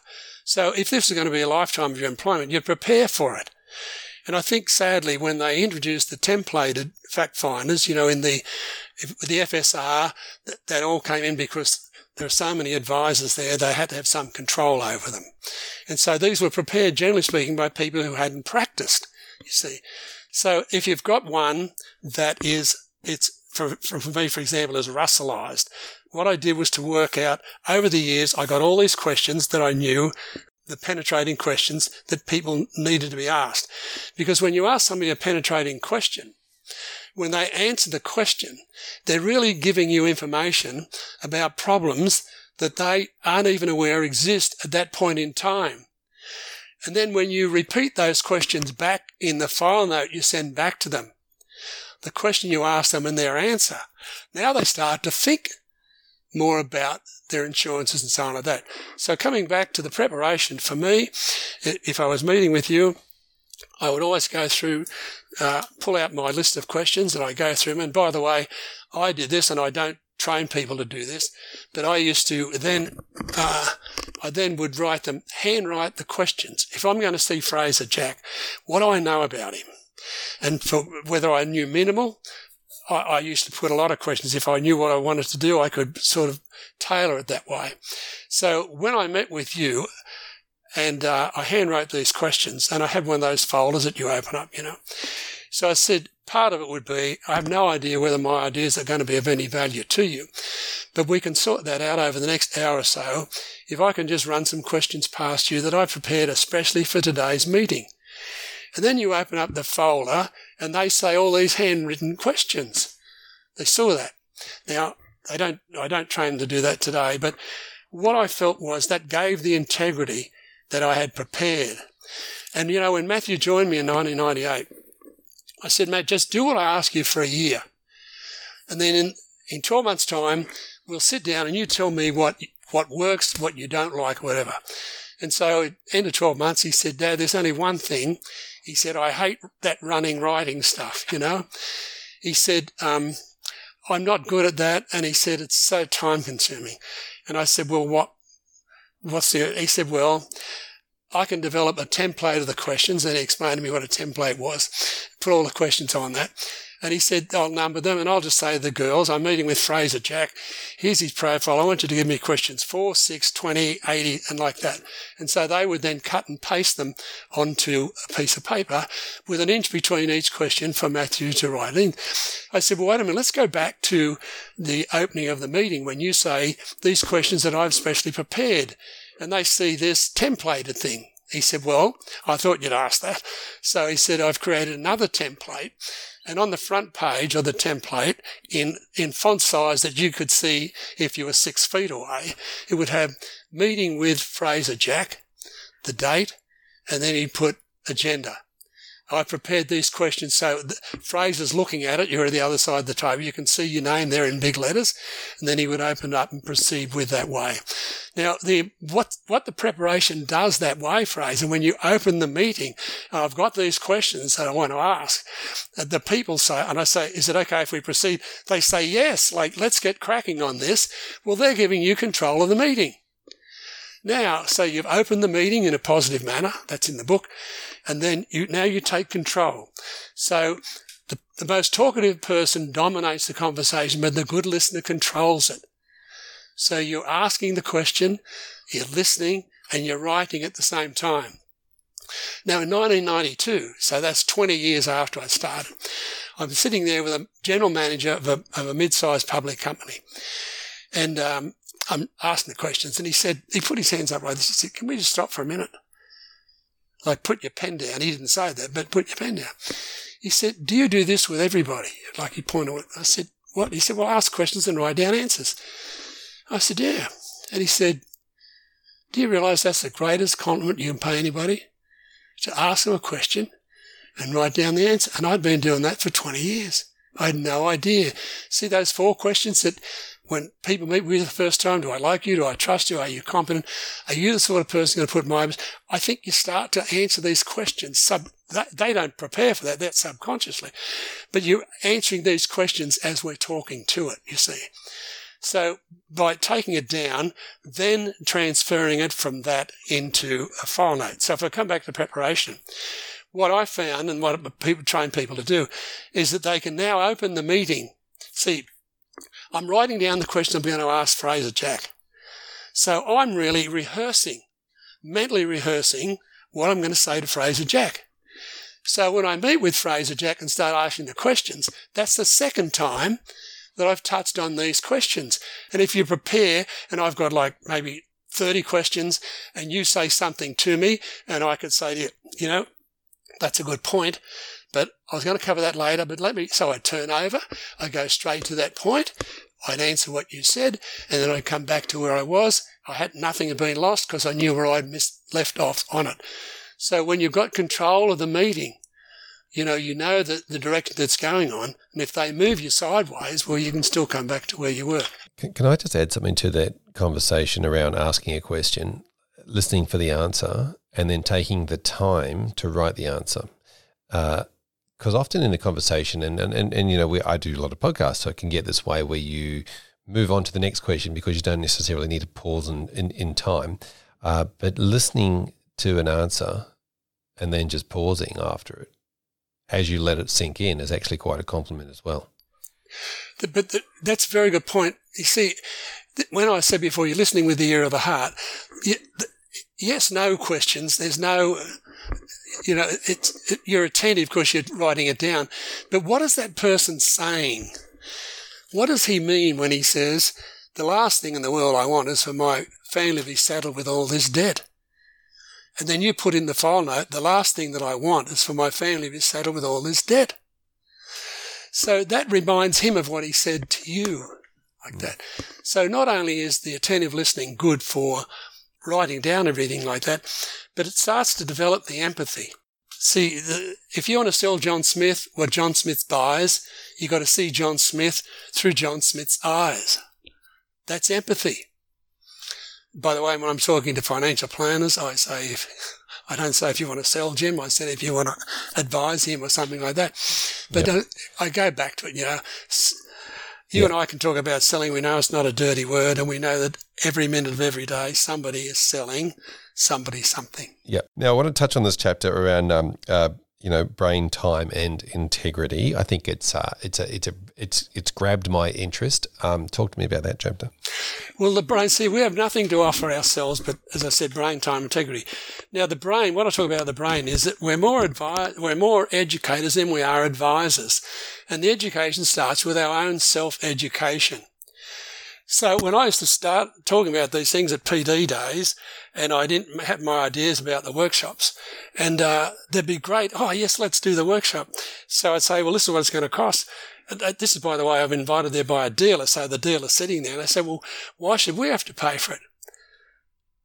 So if this is going to be a lifetime of your employment, you prepare for it. And I think sadly, when they introduced the templated fact finders, you know, in the, the FSR, that, that all came in because there are so many advisors there, they had to have some control over them. And so these were prepared, generally speaking, by people who hadn't practiced, you see. So if you've got one that is, it's for, for, me, for example, is Russellized, what I did was to work out over the years, I got all these questions that I knew, the penetrating questions that people needed to be asked. Because when you ask somebody a penetrating question, when they answer the question, they're really giving you information about problems that they aren't even aware exist at that point in time. And then when you repeat those questions back in the file note you send back to them, the question you ask them and their answer, now they start to think more about their insurances and so on like that. So coming back to the preparation, for me, if I was meeting with you, I would always go through, uh, pull out my list of questions and I go through them. And by the way, I did this and I don't train people to do this, but I used to then, uh, I then would write them, handwrite the questions. If I'm going to see Fraser Jack, what do I know about him? And for whether I knew minimal, I, I used to put a lot of questions. If I knew what I wanted to do, I could sort of tailor it that way. So when I met with you, and uh, I handwrote these questions, and I had one of those folders that you open up, you know. So I said, part of it would be, I have no idea whether my ideas are going to be of any value to you, but we can sort that out over the next hour or so if I can just run some questions past you that I've prepared especially for today's meeting. And then you open up the folder and they say all these handwritten questions. They saw that. Now, I don't, I don't train them to do that today, but what I felt was that gave the integrity that I had prepared. And you know, when Matthew joined me in 1998, I said, Matt, just do what I ask you for a year. And then in, in 12 months' time, we'll sit down and you tell me what, what works, what you don't like, whatever. And so end of 12 months, he said, Dad, there's only one thing. He said, I hate that running writing stuff, you know. He said, um, I'm not good at that. And he said, it's so time consuming. And I said, well, what, what's the, he said, well, I can develop a template of the questions. And he explained to me what a template was, put all the questions on that. And he said, I'll number them and I'll just say the girls. I'm meeting with Fraser Jack. Here's his profile. I want you to give me questions 4, 6, 20, 80, and like that. And so they would then cut and paste them onto a piece of paper with an inch between each question for Matthew to write in. I said, well, wait a minute. Let's go back to the opening of the meeting when you say these questions that I've specially prepared and they see this templated thing. He said, well, I thought you'd ask that. So he said, I've created another template and on the front page of the template, in, in font size that you could see if you were six feet away, it would have meeting with Fraser Jack, the date, and then he put agenda. I prepared these questions so Fraser's looking at it. You're at the other side of the table. You can see your name there in big letters, and then he would open up and proceed with that way. Now, the what what the preparation does that way, Fraser, and when you open the meeting, I've got these questions that I want to ask. Uh, the people say, and I say, "Is it okay if we proceed?" They say, "Yes." Like, let's get cracking on this. Well, they're giving you control of the meeting. Now, so you've opened the meeting in a positive manner. That's in the book. And then you, now you take control. So the, the most talkative person dominates the conversation, but the good listener controls it. So you're asking the question, you're listening, and you're writing at the same time. Now, in 1992, so that's 20 years after I started, I'm sitting there with a general manager of a, of a mid-sized public company. And um, I'm asking the questions, and he said, he put his hands up like this. He said, Can we just stop for a minute? Like, put your pen down. He didn't say that, but put your pen down. He said, Do you do this with everybody? Like he pointed. I said, What? He said, Well, ask questions and write down answers. I said, Yeah. And he said, Do you realize that's the greatest compliment you can pay anybody? To ask them a question and write down the answer. And I'd been doing that for 20 years. I had no idea. See those four questions that when people meet with you the first time, do I like you? Do I trust you? Are you competent? Are you the sort of person going to put my, I think you start to answer these questions. Sub, they don't prepare for that. That's subconsciously, but you're answering these questions as we're talking to it, you see. So by taking it down, then transferring it from that into a file note. So if I come back to preparation, what I found and what people train people to do is that they can now open the meeting. See, I'm writing down the question I'm going to ask Fraser Jack. So I'm really rehearsing, mentally rehearsing what I'm going to say to Fraser Jack. So when I meet with Fraser Jack and start asking the questions, that's the second time that I've touched on these questions. And if you prepare, and I've got like maybe 30 questions, and you say something to me, and I could say to you, you know, that's a good point. But I was going to cover that later, but let me, so I turn over, I go straight to that point, I'd answer what you said, and then I'd come back to where I was. I had nothing had been lost because I knew where I'd missed, left off on it. So when you've got control of the meeting, you know, you know the, the direction that's going on. And if they move you sideways, well, you can still come back to where you were.
Can, can I just add something to that conversation around asking a question, listening for the answer, and then taking the time to write the answer? Because uh, often in a conversation, and, and, and, and you know, we, I do a lot of podcasts, so it can get this way where you move on to the next question because you don't necessarily need to pause in, in, in time. Uh, but listening to an answer and then just pausing after it as you let it sink in is actually quite a compliment as well.
But the, that's a very good point. You see, when I said before, you're listening with the ear of the heart. Yes, no questions. There's no, you know, it's it, you're attentive because you're writing it down. But what is that person saying? What does he mean when he says, "The last thing in the world I want is for my family to be saddled with all this debt"? And then you put in the file note, the last thing that I want is for my family to be saddled with all this debt. So that reminds him of what he said to you, like that. So not only is the attentive listening good for writing down everything like that, but it starts to develop the empathy. See, the, if you want to sell John Smith what John Smith buys, you've got to see John Smith through John Smith's eyes. That's empathy by the way, when I'm talking to financial planners, I say, if, I don't say if you want to sell Jim, I said if you want to advise him or something like that. But yep. I go back to it, you know. You yep. and I can talk about selling. We know it's not a dirty word, and we know that every minute of every day somebody is selling somebody something.
Yeah. Now I want to touch on this chapter around um, uh, you know brain time and integrity i think it's uh, it's a it's a it's it's grabbed my interest. Um, talk to me about that chapter
well the brain see we have nothing to offer ourselves but as i said brain time integrity. Now the brain what i talk about the brain is that we're more advi- we're more educators than we are advisors. And the education starts with our own self-education so when I used to start talking about these things at PD days, and I didn't have my ideas about the workshops, and uh, they'd be great. Oh yes, let's do the workshop. So I'd say, well, this is what it's going to cost. Uh, this is, by the way, I've invited there by a dealer. So the dealer's sitting there, and I said, well, why should we have to pay for it?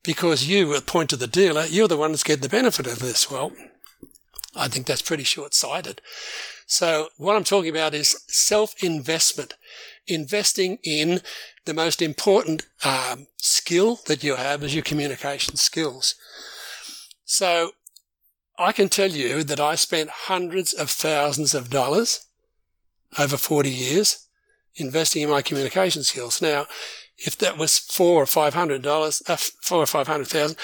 Because you, at point to the dealer, you're the one that's getting the benefit of this. Well, I think that's pretty short-sighted. So what I'm talking about is self-investment, investing in the most important um, skill that you have is your communication skills. So I can tell you that I spent hundreds of thousands of dollars over 40 years investing in my communication skills. Now, if that was four or five hundred dollars, uh, four or five hundred thousand,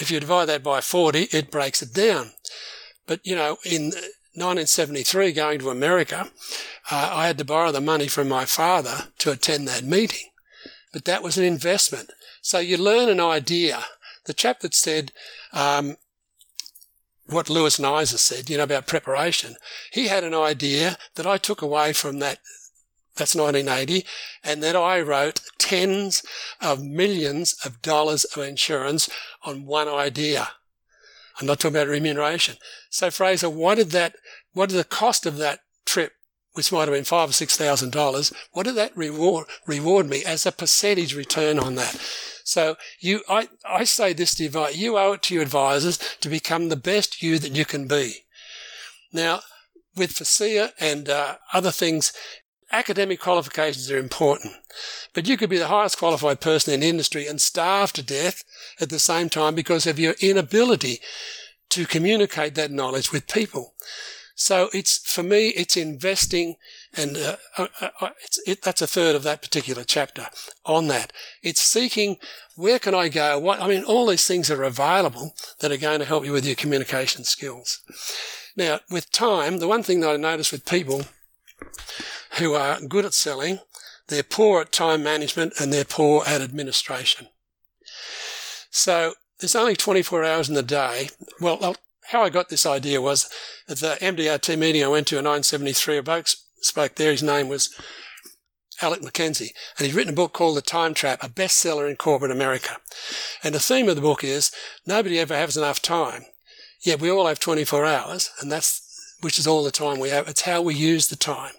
if you divide that by 40, it breaks it down. But, you know, in 1973 going to America, uh, I had to borrow the money from my father to attend that meeting but that was an investment. So you learn an idea. The chap that said, um, what Louis Nizer said, you know, about preparation, he had an idea that I took away from that. That's 1980. And that I wrote tens of millions of dollars of insurance on one idea. I'm not talking about remuneration. So Fraser, what did that, what did the cost of that trip which might have been five or six thousand dollars, what did that reward reward me as a percentage return on that? So you, I, I say this to you, you owe it to your advisors to become the best you that you can be. Now, with FASEA and uh, other things, academic qualifications are important, but you could be the highest qualified person in industry and starve to death at the same time because of your inability to communicate that knowledge with people. So it's for me, it's investing, and uh, uh, uh, uh it, that's a third of that particular chapter on that. It's seeking where can I go? What I mean, all these things are available that are going to help you with your communication skills. Now, with time, the one thing that I notice with people who are good at selling, they're poor at time management and they're poor at administration. So there's only 24 hours in the day. Well, uh, how I got this idea was at the MDRT meeting I went to in 1973. A bloke spoke there. His name was Alec Mackenzie, and he's written a book called The Time Trap, a bestseller in corporate America. And the theme of the book is nobody ever has enough time. Yet we all have 24 hours, and that's which is all the time we have. It's how we use the time.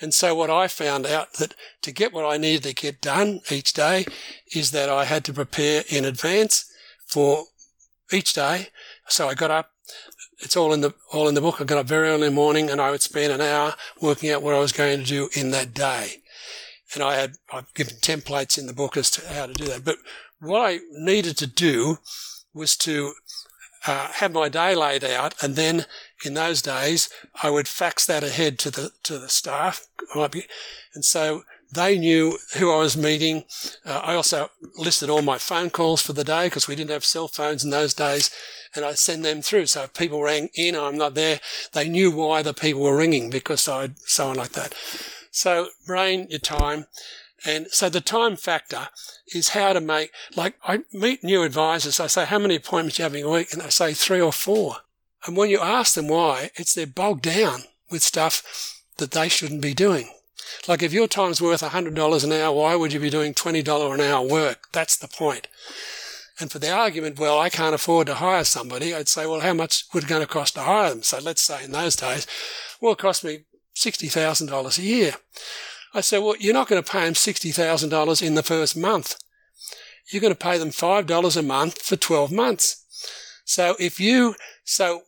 And so what I found out that to get what I needed to get done each day is that I had to prepare in advance for each day. So I got up. It's all in the all in the book. I got up very early in the morning, and I would spend an hour working out what I was going to do in that day. And I had I've given templates in the book as to how to do that. But what I needed to do was to uh, have my day laid out, and then in those days I would fax that ahead to the to the staff, and so they knew who I was meeting. Uh, I also listed all my phone calls for the day because we didn't have cell phones in those days, and I send them through. So if people rang in, I'm not there. They knew why the people were ringing because I'd so on like that. So brain your time. And so the time factor is how to make, like I meet new advisors. I say, how many appointments are you having a week? And they say three or four. And when you ask them why, it's they're bogged down with stuff that they shouldn't be doing. Like if your time's worth $100 an hour, why would you be doing $20 an hour work? That's the point. And for the argument, well, I can't afford to hire somebody, I'd say, well, how much would it going to cost to hire them? So let's say in those days, well, it cost me $60,000 a year. I said, well, you're not going to pay them $60,000 in the first month. You're going to pay them $5 a month for 12 months. So if you, so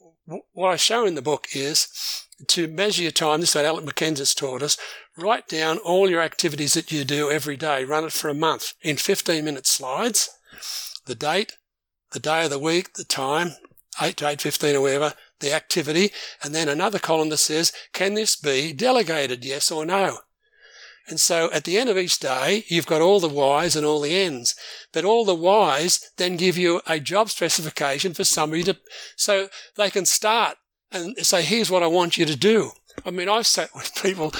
what I show in the book is to measure your time. This is what Alec Mackenzie's taught us. Write down all your activities that you do every day. Run it for a month in 15 minute slides. The date, the day of the week, the time, 8 to 8.15 or whatever, the activity, and then another column that says, can this be delegated, yes or no? And so at the end of each day, you've got all the whys and all the ends. But all the whys then give you a job specification for somebody to, so they can start and say, here's what I want you to do. I mean, I've sat with people,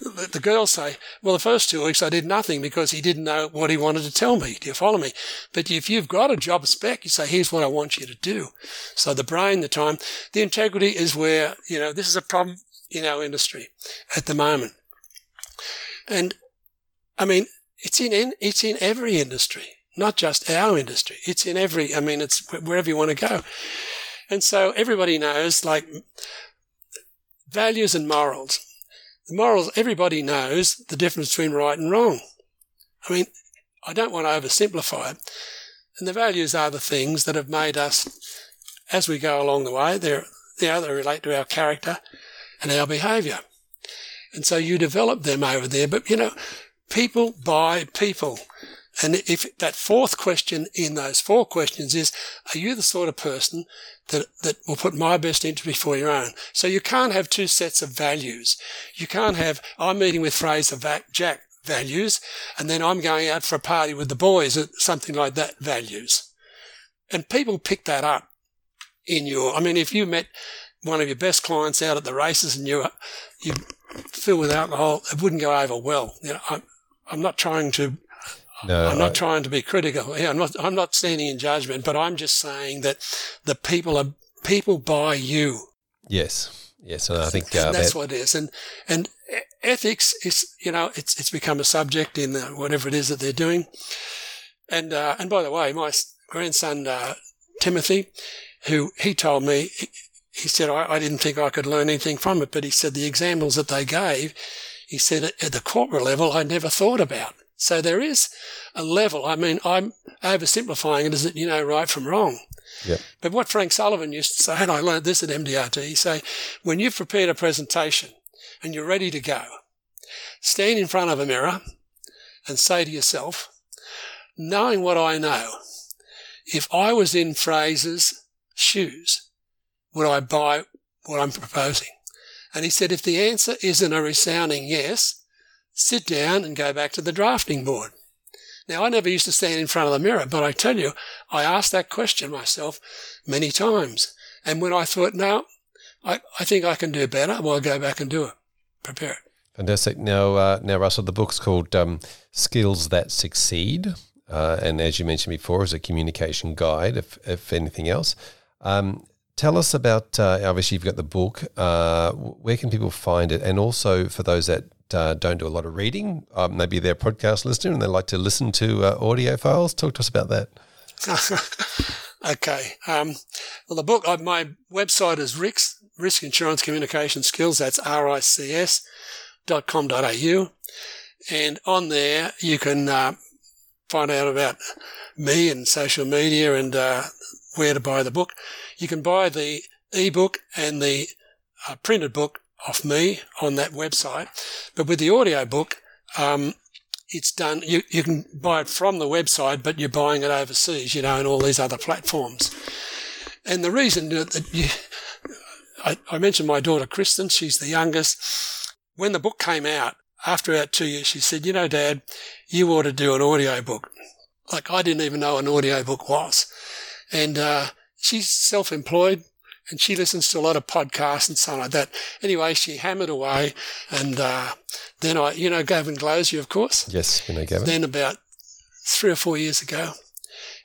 the girls say, well, the first two weeks I did nothing because he didn't know what he wanted to tell me. Do you follow me? But if you've got a job spec, you say, here's what I want you to do. So the brain, the time, the integrity is where, you know, this is a problem in our industry at the moment. And I mean, it's in, it's in every industry, not just our industry. It's in every, I mean, it's wherever you want to go. And so everybody knows like values and morals. The morals, everybody knows the difference between right and wrong. I mean, I don't want to oversimplify it. And the values are the things that have made us, as we go along the way, they're, you know, they relate to our character and our behaviour. And so you develop them over there. But, you know, people buy people. And if that fourth question in those four questions is, are you the sort of person that, that will put my best interest before your own? So you can't have two sets of values. You can't have, I'm meeting with Fraser Jack values, and then I'm going out for a party with the boys, something like that values. And people pick that up in your, I mean, if you met one of your best clients out at the races and you, you filled with alcohol, it wouldn't go over well. You know, I'm, I'm not trying to. No, I'm not I, trying to be critical. Yeah, I'm not. I'm not standing in judgment, but I'm just saying that the people are people buy you.
Yes, yes, and I think uh,
and that's that, what it is. And and ethics is, you know, it's it's become a subject in the, whatever it is that they're doing. And uh, and by the way, my grandson uh, Timothy, who he told me he said, I, I, didn't think I could learn anything from it, but he said the examples that they gave, he said at the corporate level, I never thought about. So there is a level. I mean, I'm oversimplifying it as that you know right from wrong.
Yep.
But what Frank Sullivan used to say, and I learned this at MDRT, he say, when you've prepared a presentation and you're ready to go, stand in front of a mirror and say to yourself, knowing what I know, if I was in Fraser's shoes, would I buy what I'm proposing? And he said, if the answer isn't a resounding yes, sit down and go back to the drafting board. Now, I never used to stand in front of the mirror, but I tell you, I asked that question myself many times. And when I thought, no, I, I think I can do better, well, I'll go back and do it, prepare it.
Fantastic. Now, uh, now, Russell, the book's called um, Skills That Succeed. Uh, and as you mentioned before, is a communication guide, if, if anything else. Um, Tell us about, uh, obviously, you've got the book. Uh, where can people find it? And also, for those that uh, don't do a lot of reading, um, maybe they're podcast listener and they like to listen to uh, audio files. Talk to us about that.
okay. Um, well, the book, uh, my website is RICS, Risk Insurance Communication Skills. That's rics.com.au. And on there, you can uh, find out about me and social media and where to buy the book. You can buy the ebook and the uh, printed book off me on that website. But with the audio book, um, it's done. You, you can buy it from the website, but you're buying it overseas, you know, and all these other platforms. And the reason that you, I, I mentioned my daughter Kristen, she's the youngest. When the book came out, after about two years, she said, you know, dad, you ought to do an audio book. Like I didn't even know an audio book was. And, uh, she's self-employed and she listens to a lot of podcasts and something like that. Anyway, she hammered away and, uh, then I, you know, Gavin Glosier, of course.
Yes, you know Gavin.
Then about three or four years ago,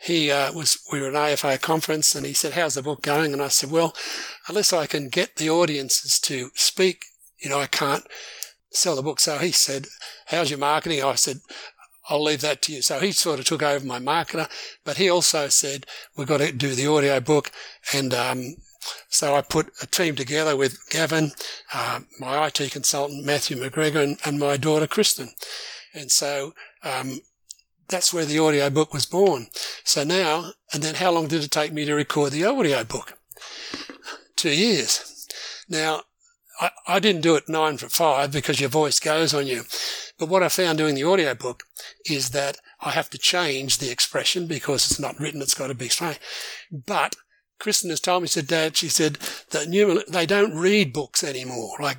he uh, was we were at an AFA conference and he said, "How's the book going?" And I said, "Well, unless I can get the audiences to speak, you know, I can't sell the book." So he said, "How's your marketing?" I said, I'll leave that to you. So he sort of took over my marketer, but he also said, we've got to do the audio book. And, um, so I put a team together with Gavin, uh, my IT consultant, Matthew McGregor, and, and my daughter, Kristen. And so, um, that's where the audio book was born. So now, and then how long did it take me to record the audio book? Two years. Now, I, I didn't do it nine for five because your voice goes on you. But what I found doing the audio book is that I have to change the expression because it's not written, it's got to be explained. But Kristen has told me, said, Dad, she said that new, they don't read books anymore. Like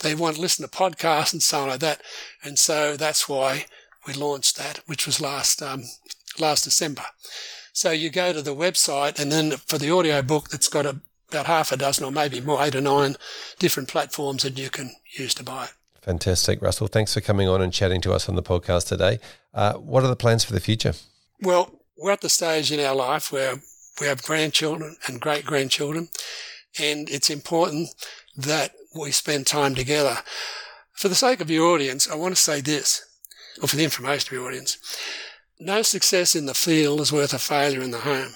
they want to listen to podcasts and so on like that. And so that's why we launched that, which was last, um, last December. So you go to the website and then for the audio book that's got a, about half a dozen or maybe more, eight or nine different platforms that you can use to buy it.
Fantastic. Russell, thanks for coming on and chatting to us on the podcast today. Uh, what are the plans for the future?
Well, we're at the stage in our life where we have grandchildren and great grandchildren, and it's important that we spend time together. For the sake of your audience, I want to say this, or for the information of your audience. No success in the field is worth a failure in the home.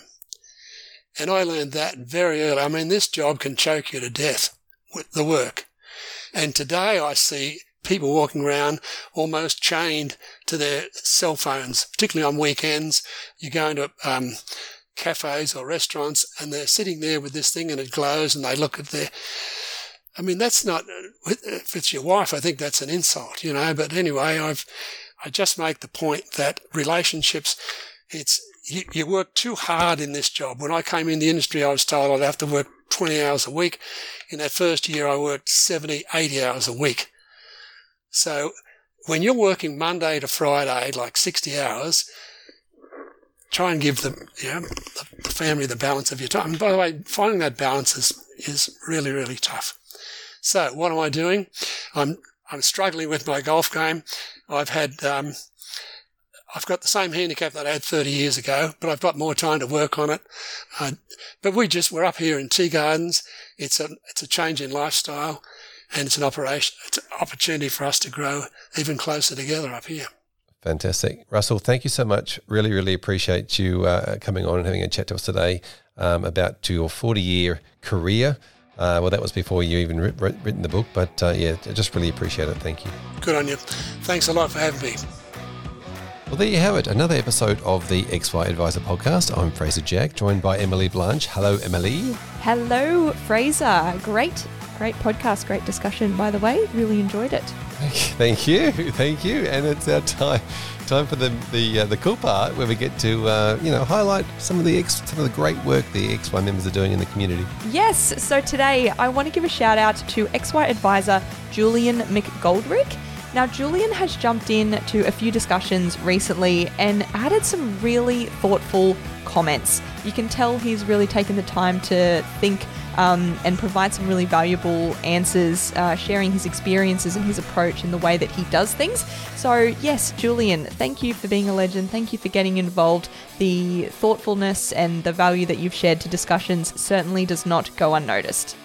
And I learned that very early. I mean, this job can choke you to death with the work. And today I see people walking around almost chained to their cell phones, particularly on weekends. You go into um, cafes or restaurants and they're sitting there with this thing and it glows and they look at their, I mean, that's not, if it's your wife, I think that's an insult, you know, but anyway, I've, I just make the point that relationships, it's, you, you work too hard in this job. When I came in the industry, I was told I'd have to work 20 hours a week. In that first year, I worked 70, 80 hours a week. So when you're working Monday to Friday, like 60 hours, try and give the, you know, the family the balance of your time. And by the way, finding that balance is, is really, really tough. So what am I doing? I'm, I'm struggling with my golf game. I've had, um, I've got the same handicap that I had 30 years ago, but I've got more time to work on it. Uh, but we just, we're up here in Tea Gardens. It's a, it's a change in lifestyle and it's an operation, it's an opportunity for us to grow even closer together up here.
Fantastic. Russell, thank you so much. Really, really appreciate you uh, coming on and having a chat to us today um, about your 40 year career. Uh, well, that was before you even writ- written the book, but uh, yeah, I just really appreciate it. Thank you.
Good on you. Thanks a lot for having me.
Well, there you have it. Another episode of the XY Adviser podcast. I'm Fraser Jack, joined by Emily Blanche. Hello, Emily.
Hello, Fraser. Great, great podcast, great discussion, by the way. Really enjoyed it.
Thank you, thank you, and it's our time time for the the uh, the cool part where we get to uh, you know highlight some of the ex, some of the great work the XY members are doing in the community.
Yes, so today I want to give a shout out to XY advisor Julian McGoldrick. Now, Julian has jumped in to a few discussions recently and added some really thoughtful comments. You can tell he's really taken the time to think um, and provide some really valuable answers, uh, sharing his experiences and his approach in the way that he does things. So, yes, Julian, thank you for being a legend. Thank you for getting involved. The thoughtfulness and the value that you've shared to discussions certainly does not go unnoticed.